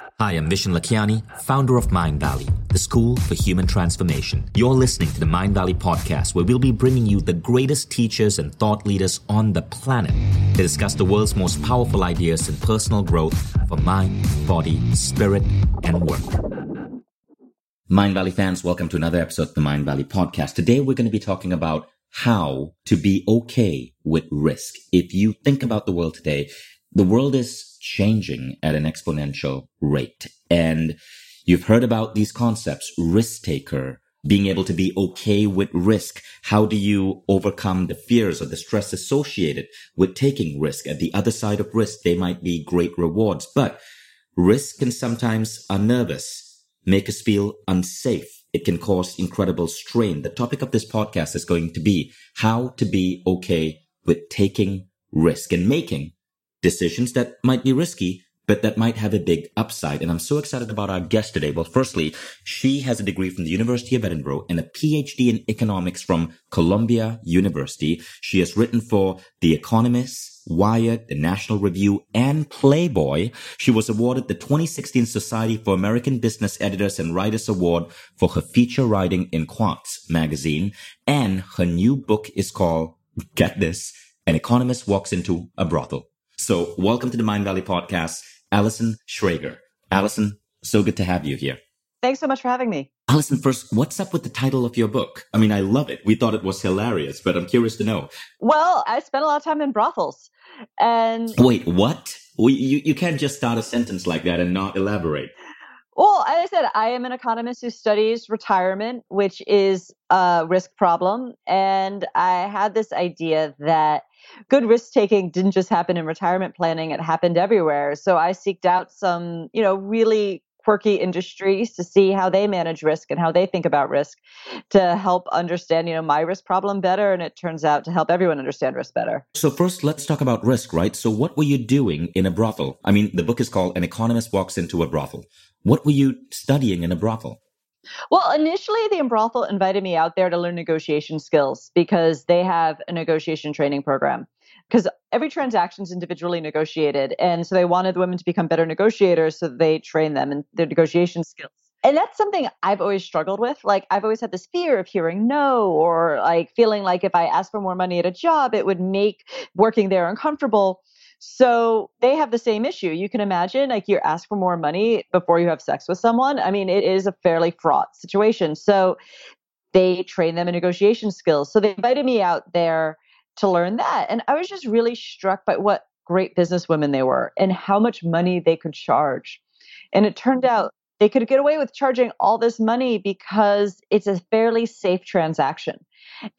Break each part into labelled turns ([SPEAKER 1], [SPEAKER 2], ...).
[SPEAKER 1] Hi, I'm Vishen Lakhiani, founder of Mindvalley, the school for human transformation. You're listening to the Mindvalley podcast, where we'll be bringing you the greatest teachers and thought leaders on the planet to discuss the world's most powerful ideas in personal growth for mind, body, spirit, and work. Mindvalley fans, welcome to another episode of the Mindvalley podcast. Today we're going to be talking about how to be okay with risk. If you think about the world today, the world is changing at an exponential rate. And you've heard about these concepts, risk taker, being able to be okay with risk. How do you overcome the fears or the stress associated with taking risk? At the other side of risk, they might be great rewards, but risk can sometimes unnervous, make us feel unsafe. It can cause incredible strain. The topic of this podcast is going to be how to be okay with taking risk and making decisions that might be risky, but that might have a big upside. And I'm so excited about our guest today. Well, firstly, she has a degree from the University of Edinburgh and a PhD in economics from Columbia University. She has written for The Economist, Wired, The National Review, and Playboy. She was awarded the 2016 Society for American Business Editors and Writers Award for her feature writing in Quartz magazine. And her new book is called, get this, An Economist Walks into a Brothel. So welcome to the Mindvalley podcast, Allison Schrager. Allison, so good to have you here.
[SPEAKER 2] Thanks so much for having me.
[SPEAKER 1] Allison, first, what's up with the title of your book? I mean, I love it. We thought it was hilarious, but I'm curious to know.
[SPEAKER 2] Well, I spent a lot of time in brothels. And
[SPEAKER 1] wait, what? you, you can't just start a sentence like that and not elaborate.
[SPEAKER 2] Well, as I said, I am an economist who studies retirement, which is a risk problem. And I had this idea that good risk taking didn't just happen in retirement planning, it happened everywhere. So I seeked out some, you know, really quirky industries to see how they manage risk and how they think about risk to help understand you know my risk problem better and it turns out to help everyone understand risk better
[SPEAKER 1] so first let's talk about risk right so what were you doing in a brothel i mean the book is called an economist walks into a brothel what were you studying in a brothel
[SPEAKER 2] well, initially, the brothel invited me out there to learn negotiation skills because they have a negotiation training program. Because every transaction is individually negotiated. And so they wanted the women to become better negotiators so they train them in their negotiation skills. And that's something I've always struggled with. Like, I've always had this fear of hearing no, or like feeling like if I asked for more money at a job, it would make working there uncomfortable. So they have the same issue. You can imagine, like, you ask for more money before you have sex with someone. I mean, it is a fairly fraught situation. So they train them in negotiation skills. So they invited me out there to learn that. And I was just really struck by what great businesswomen they were and how much money they could charge. And it turned mm-hmm. out they could get away with charging all this money because it's a fairly safe transaction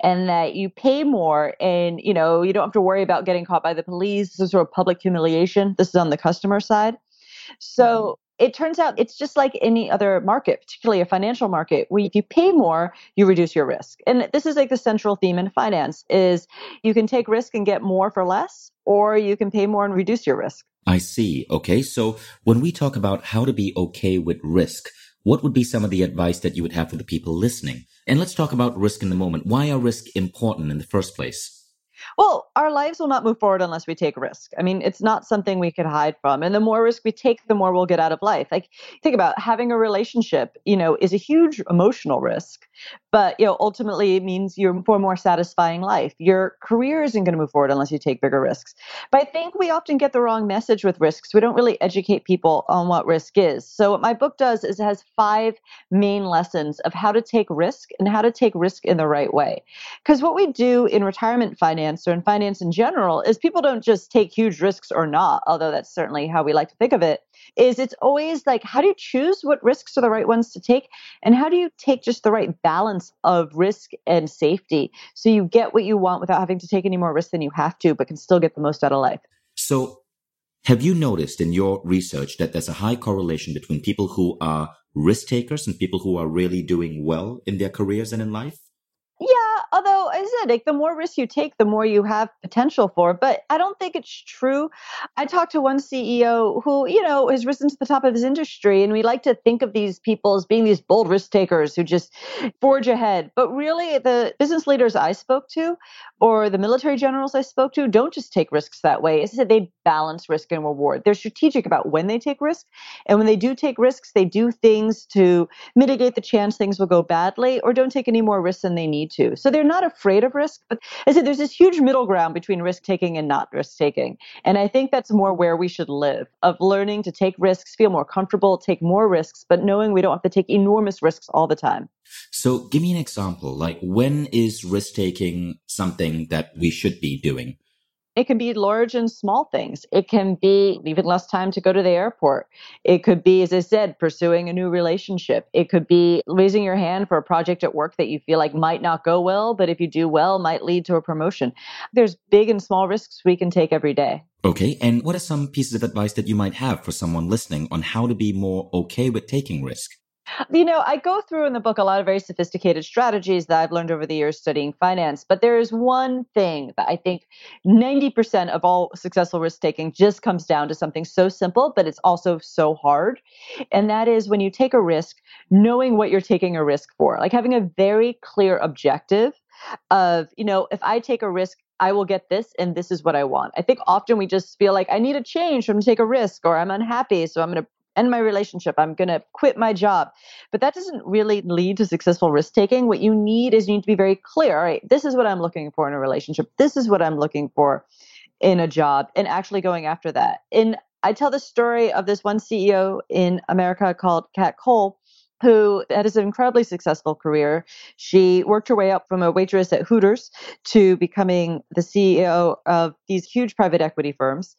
[SPEAKER 2] and that you pay more and you know you don't have to worry about getting caught by the police this is sort of public humiliation. This is on the customer side. So mm-hmm. It turns out it's just like any other market, particularly a financial market, where if you pay more, you reduce your risk. And this is like the central theme in finance is you can take risk and get more for less, or you can pay more and reduce your risk.
[SPEAKER 1] I see. Okay. So when we talk about how to be okay with risk, what would be some of the advice that you would have for the people listening? And let's talk about risk in the moment. Why are risk important in the first place?
[SPEAKER 2] Well, our lives will not move forward unless we take risk. I mean, it's not something we could hide from. And the more risk we take, the more we'll get out of life. Like, think about having a relationship, you know, is a huge emotional risk, but, you know, ultimately it means you're for a more satisfying life. Your career isn't going to move forward unless you take bigger risks. But I think we often get the wrong message with risks. We don't really educate people on what risk is. So, what my book does is it has five main lessons of how to take risk and how to take risk in the right way. Because what we do in retirement finance, finance or in finance in general is people don't just take huge risks or not, although that's certainly how we like to think of it. Is it's always like, how do you choose what risks are the right ones to take? And how do you take just the right balance of risk and safety so you get what you want without having to take any more risk than you have to, but can still get the most out of life?
[SPEAKER 1] So, have you noticed in your research that there's a high correlation between people who are risk takers and people who are really doing well in their careers and in life?
[SPEAKER 2] Although, as I said, like the more risk you take, the more you have potential for. But I don't think it's true. I talked to one CEO who, you know, has risen to the top of his industry, and we like to think of these people as being these bold risk takers who just forge ahead. But really, the business leaders I spoke to, or the military generals I spoke to, don't just take risks that way. As I said, they balance risk and reward. They're strategic about when they take risk, and when they do take risks, they do things to mitigate the chance things will go badly, or don't take any more risks than they need to. So they're not afraid of risk. But I said there's this huge middle ground between risk taking and not risk taking. And I think that's more where we should live of learning to take risks, feel more comfortable, take more risks, but knowing we don't have to take enormous risks all the time.
[SPEAKER 1] So give me an example. Like when is risk taking something that we should be doing?
[SPEAKER 2] It can be large and small things. It can be even less time to go to the airport. It could be, as I said, pursuing a new relationship. It could be raising your hand for a project at work that you feel like might not go well, but if you do well, might lead to a promotion. There's big and small risks we can take every day.
[SPEAKER 1] Okay. And what are some pieces of advice that you might have for someone listening on how to be more okay with taking risk?
[SPEAKER 2] You know, I go through in the book a lot of very sophisticated strategies that I've learned over the years studying finance, but there is one thing that I think 90% of all successful risk taking just comes down to something so simple, but it's also so hard. And that is when you take a risk, knowing what you're taking a risk for, like having a very clear objective of, you know, if I take a risk, I will get this and this is what I want. I think often we just feel like I need a change, so I'm to take a risk, or I'm unhappy, so I'm to end my relationship. I'm going to quit my job. But that doesn't really lead to successful risk taking. What you need is you need to be very clear. All right, this is what I'm looking for in a relationship. This is what I'm looking for in a job, and actually going after that. And I tell the story of this one CEO in America called Kat Cole who had an incredibly successful career. She worked her way up from a waitress at Hooters to becoming the CEO of these huge private equity firms.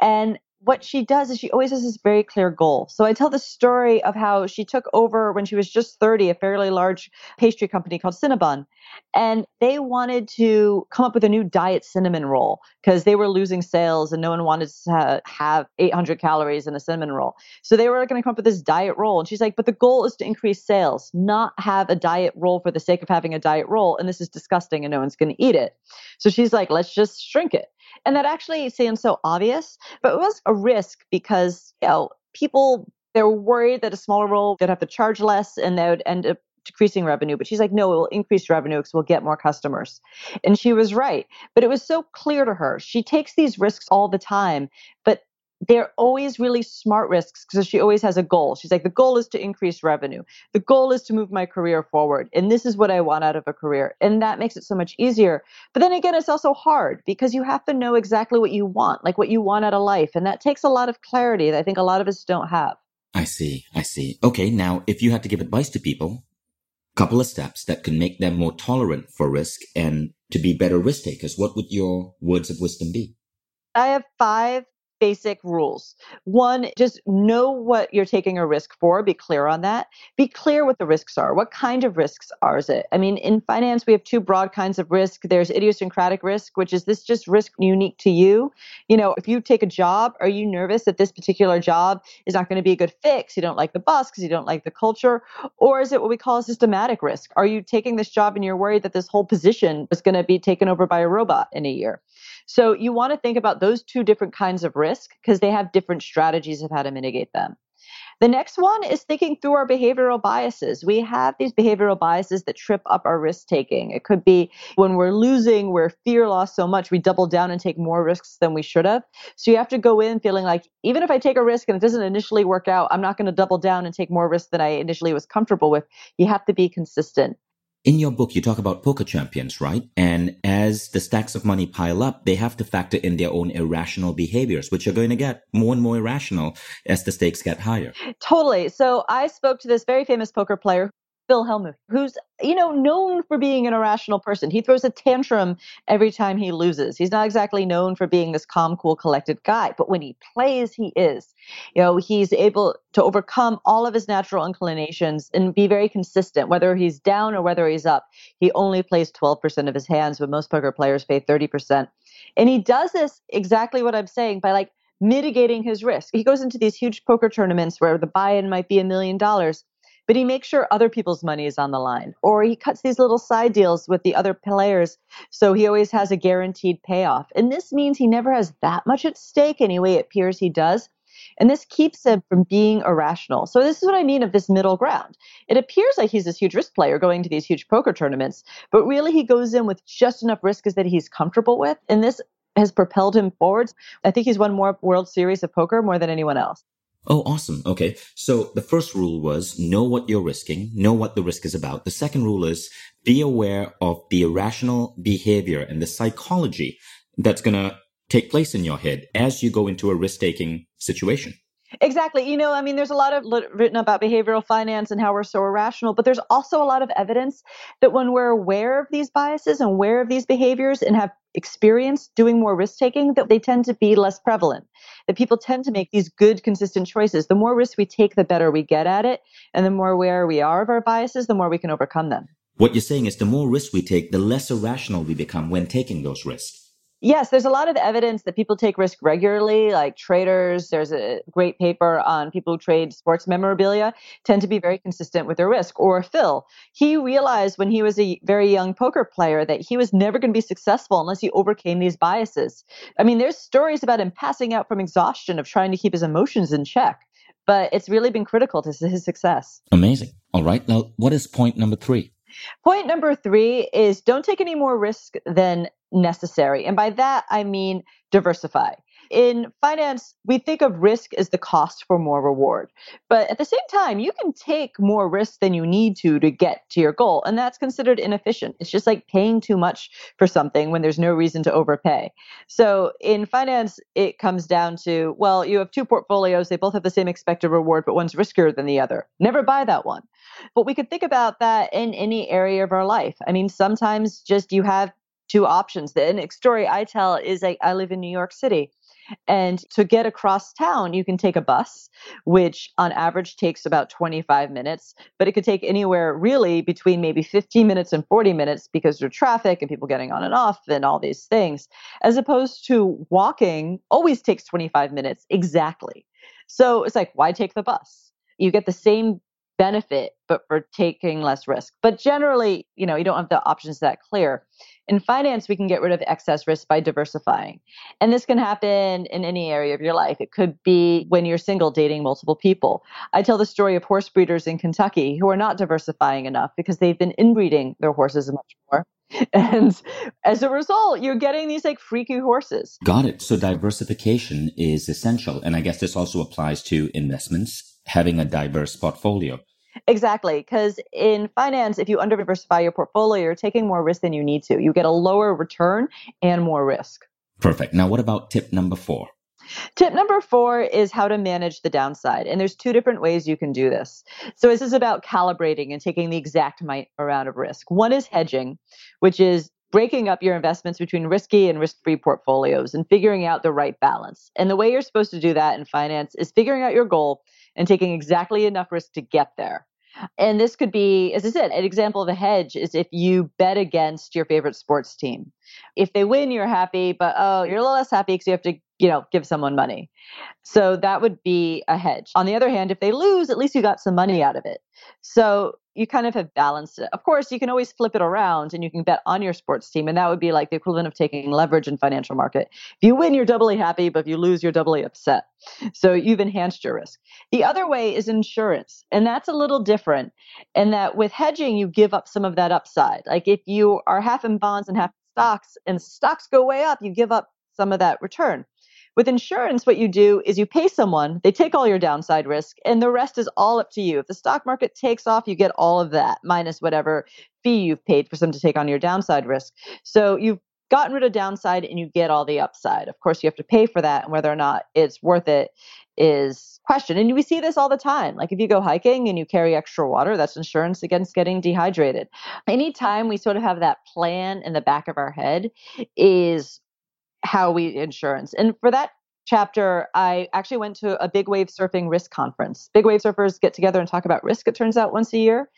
[SPEAKER 2] And what she does is she always has this very clear goal. So I tell the story of how she took over when she was just 30 a fairly large pastry company called Cinnabon. And they wanted to come up with a new diet cinnamon roll because they were losing sales and no one wanted to have 800 calories in a cinnamon roll. So they were going to come up with this diet roll. And she's like, but the goal is to increase sales, not have a diet roll for the sake of having a diet roll. And this is disgusting and no one's going to eat it. So she's like, let's just shrink it. And that actually seems so obvious, but it was a risk because, you know, people, they're worried that a smaller role, they'd have to charge less and they would end up decreasing revenue. But she's like, no, it will increase revenue because we'll get more customers. And she was right. But it was so clear to her. She takes these risks all the time, but they're always really smart risks because she always has a goal. She's like, the goal is to increase revenue. The goal is to move my career forward. And this is what I want out of a career. And that makes it so much easier. But then again, it's also hard because you have to know exactly what you want, like what you want out of life. And that takes a lot of clarity that I think a lot of us don't have.
[SPEAKER 1] I see. I see. Okay. Now, if you had to give advice to people, couple of steps that can make them more tolerant for risk and to be better risk takers, what would your words of wisdom be?
[SPEAKER 2] I have five basic rules. One, just know what you're taking a risk for, be clear on that. Be clear what the risks are. What kind of risks are is it? I mean, in finance, we have two broad kinds of risk. There's idiosyncratic risk, which is this just risk unique to you. You know, if you take a job, are you nervous that this particular job is not going to be a good fix? You don't like the boss because you don't like the culture? Or is it what we call a systematic risk? Are you taking this job and you're worried that this whole position is going to be taken over by a robot in a year? So you want to think about those two different kinds of risk because they have different strategies of how to mitigate them. The next one is thinking through our behavioral biases. We have these behavioral biases that trip up our risk taking. It could be when we're losing, we're fear loss so much, we double down and take more risks than we should have. So you have to go in feeling like, even if I take a risk and it doesn't initially work out, I'm not going to double down and take more risk than I initially was comfortable with. You have to be consistent.
[SPEAKER 1] In your book, you talk about poker champions, right? And as the stacks of money pile up, they have to factor in their own irrational behaviors, which are going to get more and more irrational as the stakes get higher.
[SPEAKER 2] Totally. So I spoke to this very famous poker player Phil Hellmuth, who's you know known for being an irrational person. He throws a tantrum every time he loses. He's not exactly known for being this calm, cool, collected guy, but when he plays, he is. You know, he's able to overcome all of his natural inclinations and be very consistent, whether he's down or whether he's up. He only plays 12% of his hands, but most poker players pay 30%. And he does this exactly what I'm saying by like mitigating his risk. He goes into these huge poker tournaments where the buy-in might be a million dollars but he makes sure other people's money is on the line. Or he cuts these little side deals with the other players. So he always has a guaranteed payoff. And this means he never has that much at stake anyway, it appears he does. And this keeps him from being irrational. So, this is what I mean of this middle ground. It appears like he's this huge risk player going to these huge poker tournaments, but really he goes in with just enough risk as that he's comfortable with. And this has propelled him forwards. I think he's won more World Series of poker more than anyone else.
[SPEAKER 1] Oh, awesome. Okay. So the first rule was know what you're risking, know what the risk is about. The second rule is be aware of the irrational behavior and the psychology that's going to take place in your head as you go into a risk taking situation.
[SPEAKER 2] Exactly. You know, I mean, there's a lot of lit- written about behavioral finance and how we're so irrational, but there's also a lot of evidence that when we're aware of these biases and aware of these behaviors and have experience doing more risk taking, that they tend to be less prevalent. That people tend to make these good, consistent choices. The more risk we take, the better we get at it. And the more aware we are of our biases, the more we can overcome them.
[SPEAKER 1] What you're saying is the more risk we take, the less irrational we become when taking those risks.
[SPEAKER 2] Yes, there's a lot of evidence that people take risk regularly, like traders. There's a great paper on people who trade sports memorabilia tend to be very consistent with their risk. Or Phil, he realized when he was a very young poker player that he was never going to be successful unless he overcame these biases. I mean, there's stories about him passing out from exhaustion of trying to keep his emotions in check, but it's really been critical to his success.
[SPEAKER 1] Amazing. All right. Now, what is point number three?
[SPEAKER 2] Point number three is don't take any more risk than necessary. And by that, I mean diversify. In finance, we think of risk as the cost for more reward. But at the same time, you can take more risk than you need to to get to your goal. And that's considered inefficient. It's just like paying too much for something when there's no reason to overpay. So in finance, it comes down to well, you have two portfolios, they both have the same expected reward, but one's riskier than the other. Never buy that one. But we could think about that in any area of our life. I mean, sometimes just you have two options. The next story I tell is like I live in New York City. And to get across town, you can take a bus, which on average takes about 25 minutes, but it could take anywhere really between maybe 15 minutes and 40 minutes because there's traffic and people getting on and off and all these things, as opposed to walking always takes 25 minutes exactly. So it's like, why take the bus? You get the same benefit, but for taking less risk. But generally, you know, you don't have the options that clear. In finance, we can get rid of excess risk by diversifying. And this can happen in any area of your life. It could be when you're single dating multiple people. I tell the story of horse breeders in Kentucky who are not diversifying enough because they've been inbreeding their horses much more. And as a result, you're getting these like freaky horses.
[SPEAKER 1] Got it. So diversification is essential. And I guess this also applies to investments, having a diverse portfolio.
[SPEAKER 2] Exactly. Because in finance, if you under diversify your portfolio, you're taking more risk than you need to. You get a lower return and more risk.
[SPEAKER 1] Perfect. Now, what about tip number four?
[SPEAKER 2] Tip number four is how to manage the downside. And there's two different ways you can do this. So this is about calibrating and taking the exact amount of risk. One is hedging, which is breaking up your investments between risky and risk free portfolios and figuring out the right balance. And the way you're supposed to do that in finance is figuring out your goal and taking exactly enough risk to get there. And this could be, as I said, an example of a hedge is if you bet against your favorite sports team. If they win, you're happy, but oh, you're a little less happy because you have to, you know, give someone money. So that would be a hedge. On the other hand, if they lose, at least you got some money out of it. So you kind of have balanced it. Of course, you can always flip it around and you can bet on your sports team. And that would be like the equivalent of taking leverage in financial market. If you win, you're doubly happy, but if you lose, you're doubly upset. So you've enhanced your risk. The other way is insurance. And that's a little different in that with hedging, you give up some of that upside. Like if you are half in bonds and half in stocks and stocks go way up, you give up some of that return. With insurance, what you do is you pay someone, they take all your downside risk, and the rest is all up to you. If the stock market takes off, you get all of that minus whatever fee you've paid for them to take on your downside risk. So you've gotten rid of downside and you get all the upside. Of course, you have to pay for that, and whether or not it's worth it is question. And we see this all the time. Like if you go hiking and you carry extra water, that's insurance against getting dehydrated. Anytime we sort of have that plan in the back of our head is how we insurance. And for that chapter, I actually went to a big wave surfing risk conference. Big wave surfers get together and talk about risk, it turns out, once a year.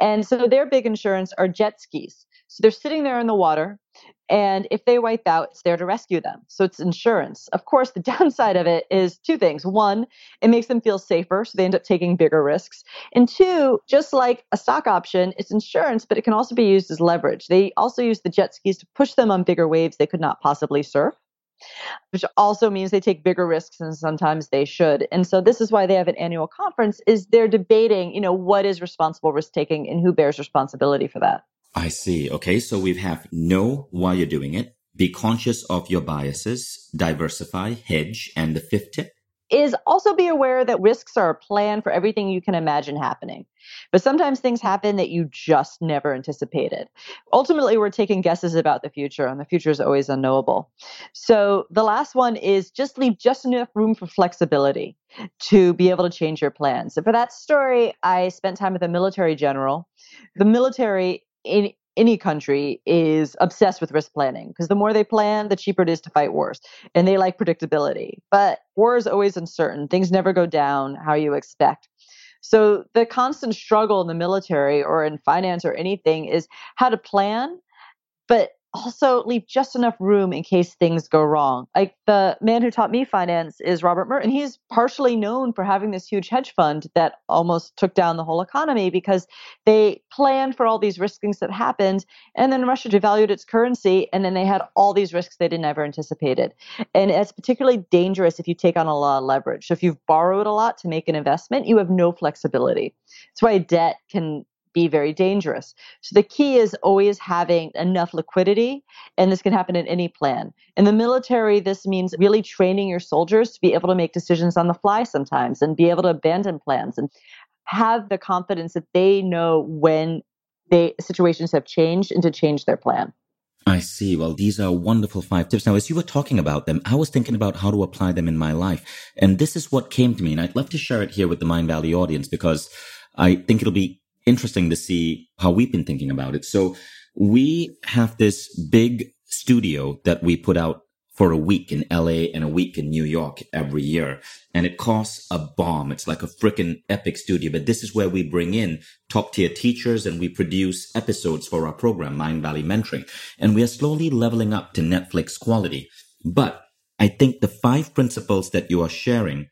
[SPEAKER 2] And so their big insurance are jet skis. So they're sitting there in the water, and if they wipe out, it's there to rescue them. So it's insurance. Of course, the downside of it is two things. One, it makes them feel safer, so they end up taking bigger risks. And two, just like a stock option, it's insurance, but it can also be used as leverage. They also use the jet skis to push them on bigger waves they could not possibly surf which also means they take bigger risks and sometimes they should. And so this is why they have an annual conference is they're debating, you know, what is responsible risk taking and who bears responsibility for that.
[SPEAKER 1] I see. Okay. So we have know why you're doing it, be conscious of your biases, diversify, hedge, and the fifth tip
[SPEAKER 2] is also be aware that risks are a plan for everything you can imagine happening. But sometimes things happen that you just never anticipated. Ultimately, we're taking guesses about the future, and the future is always unknowable. So the last one is just leave just enough room for flexibility to be able to change your plans. For that story, I spent time with a military general. The military in any country is obsessed with risk planning because the more they plan, the cheaper it is to fight wars. And they like predictability. But war is always uncertain. Things never go down how you expect. So the constant struggle in the military or in finance or anything is how to plan, but also leave just enough room in case things go wrong. Like the man who taught me finance is Robert Merton. He's partially known for having this huge hedge fund that almost took down the whole economy because they planned for all these risks that happened. And then Russia devalued its currency. And then they had all these risks they didn't ever anticipated. And it's particularly dangerous if you take on a lot of leverage. So if you've borrowed a lot to make an investment, you have no flexibility. That's why debt can be very dangerous. So the key is always having enough liquidity, and this can happen in any plan. In the military, this means really training your soldiers to be able to make decisions on the fly sometimes and be able to abandon plans and have the confidence that they know when they situations have changed and to change their plan.
[SPEAKER 1] I see. Well, these are wonderful five tips. Now, as you were talking about them, I was thinking about how to apply them in my life. And this is what came to me. And I'd love to share it here with the Mindvalley audience because I think it'll be interesting to see how we've been thinking about it. So we have this big studio that we put out for a week in LA and a week in New York every year. And it costs a bomb. It's like a freaking epic studio. But this is where we bring in top tier teachers and we produce episodes for our program, Mindvalley Mentoring. And we are slowly leveling up to Netflix quality. But I think the five principles that you are sharing,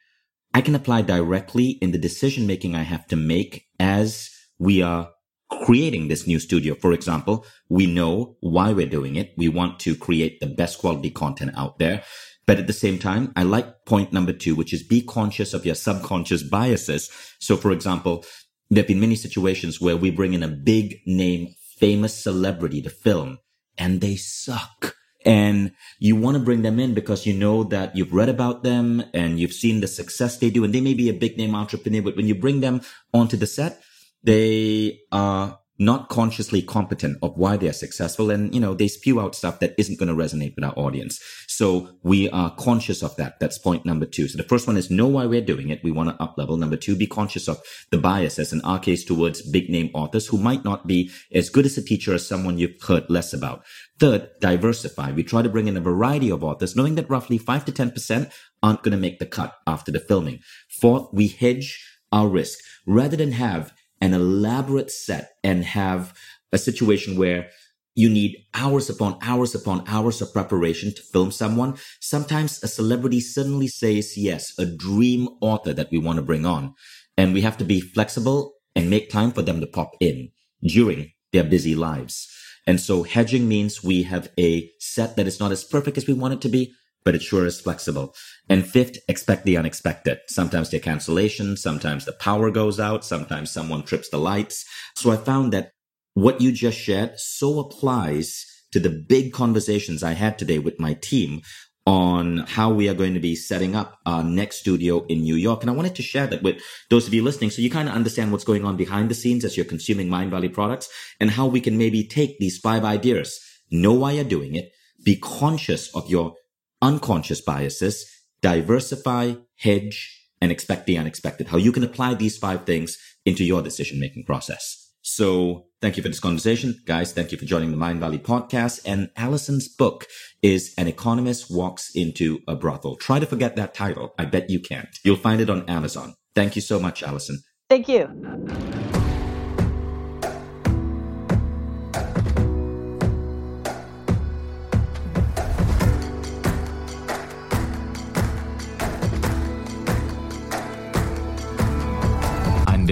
[SPEAKER 1] I can apply directly in the decision making I have to make as we are creating this new studio. For example, we know why we're doing it. We want to create the best quality content out there. But at the same time, I like point number two, which is be conscious of your subconscious biases. So for example, there have been many situations where we bring in a big name, famous celebrity to film and they suck. And you want to bring them in because you know that you've read about them and you've seen the success they do. And they may be a big name entrepreneur, but when you bring them onto the set, they are not consciously competent of why they're successful. And you know they spew out stuff that isn't going to resonate with our audience. So we are conscious of that. That's point number two. So the first one is know why we're doing it. We want to up level. Number two be conscious of the biases in our case towards big name authors who might not be as good as a teacher as someone you've heard less about. Third diversify. We try to bring in a variety of authors knowing that roughly 5 to 10% aren't going to make the cut after the filming. Fourth we hedge our risk. Rather than have an elaborate set and have a situation where you need hours upon hours upon hours of preparation to film someone. Sometimes a celebrity suddenly says yes, a dream author that we want to bring on. And we have to be flexible and make time for them to pop in during their busy lives. And so hedging means we have a set that is not as perfect as we want it to be, but it sure is flexible. And fifth, expect the unexpected. Sometimes there are cancellations, sometimes the power goes out, sometimes someone trips the lights. So I found that what you just shared so applies to the big conversations I had today with my team on how we are going to be setting up our next studio in New York. And I wanted to share that with those of you listening so you kind of understand what's going on behind the scenes as you're consuming Mindvalley products and how we can maybe take these five ideas, know why you're doing it, be conscious of your unconscious biases, diversify, hedge, and expect the unexpected. How you can apply these five things into your decision making process. So thank you for this conversation. Guys, thank you for joining the Mindvalley podcast. And Allison's book is An Economist Walks into a Brothel. Try to forget that title. I bet you can't. You'll find it on Amazon. Thank you so much, Allison.
[SPEAKER 2] Thank you.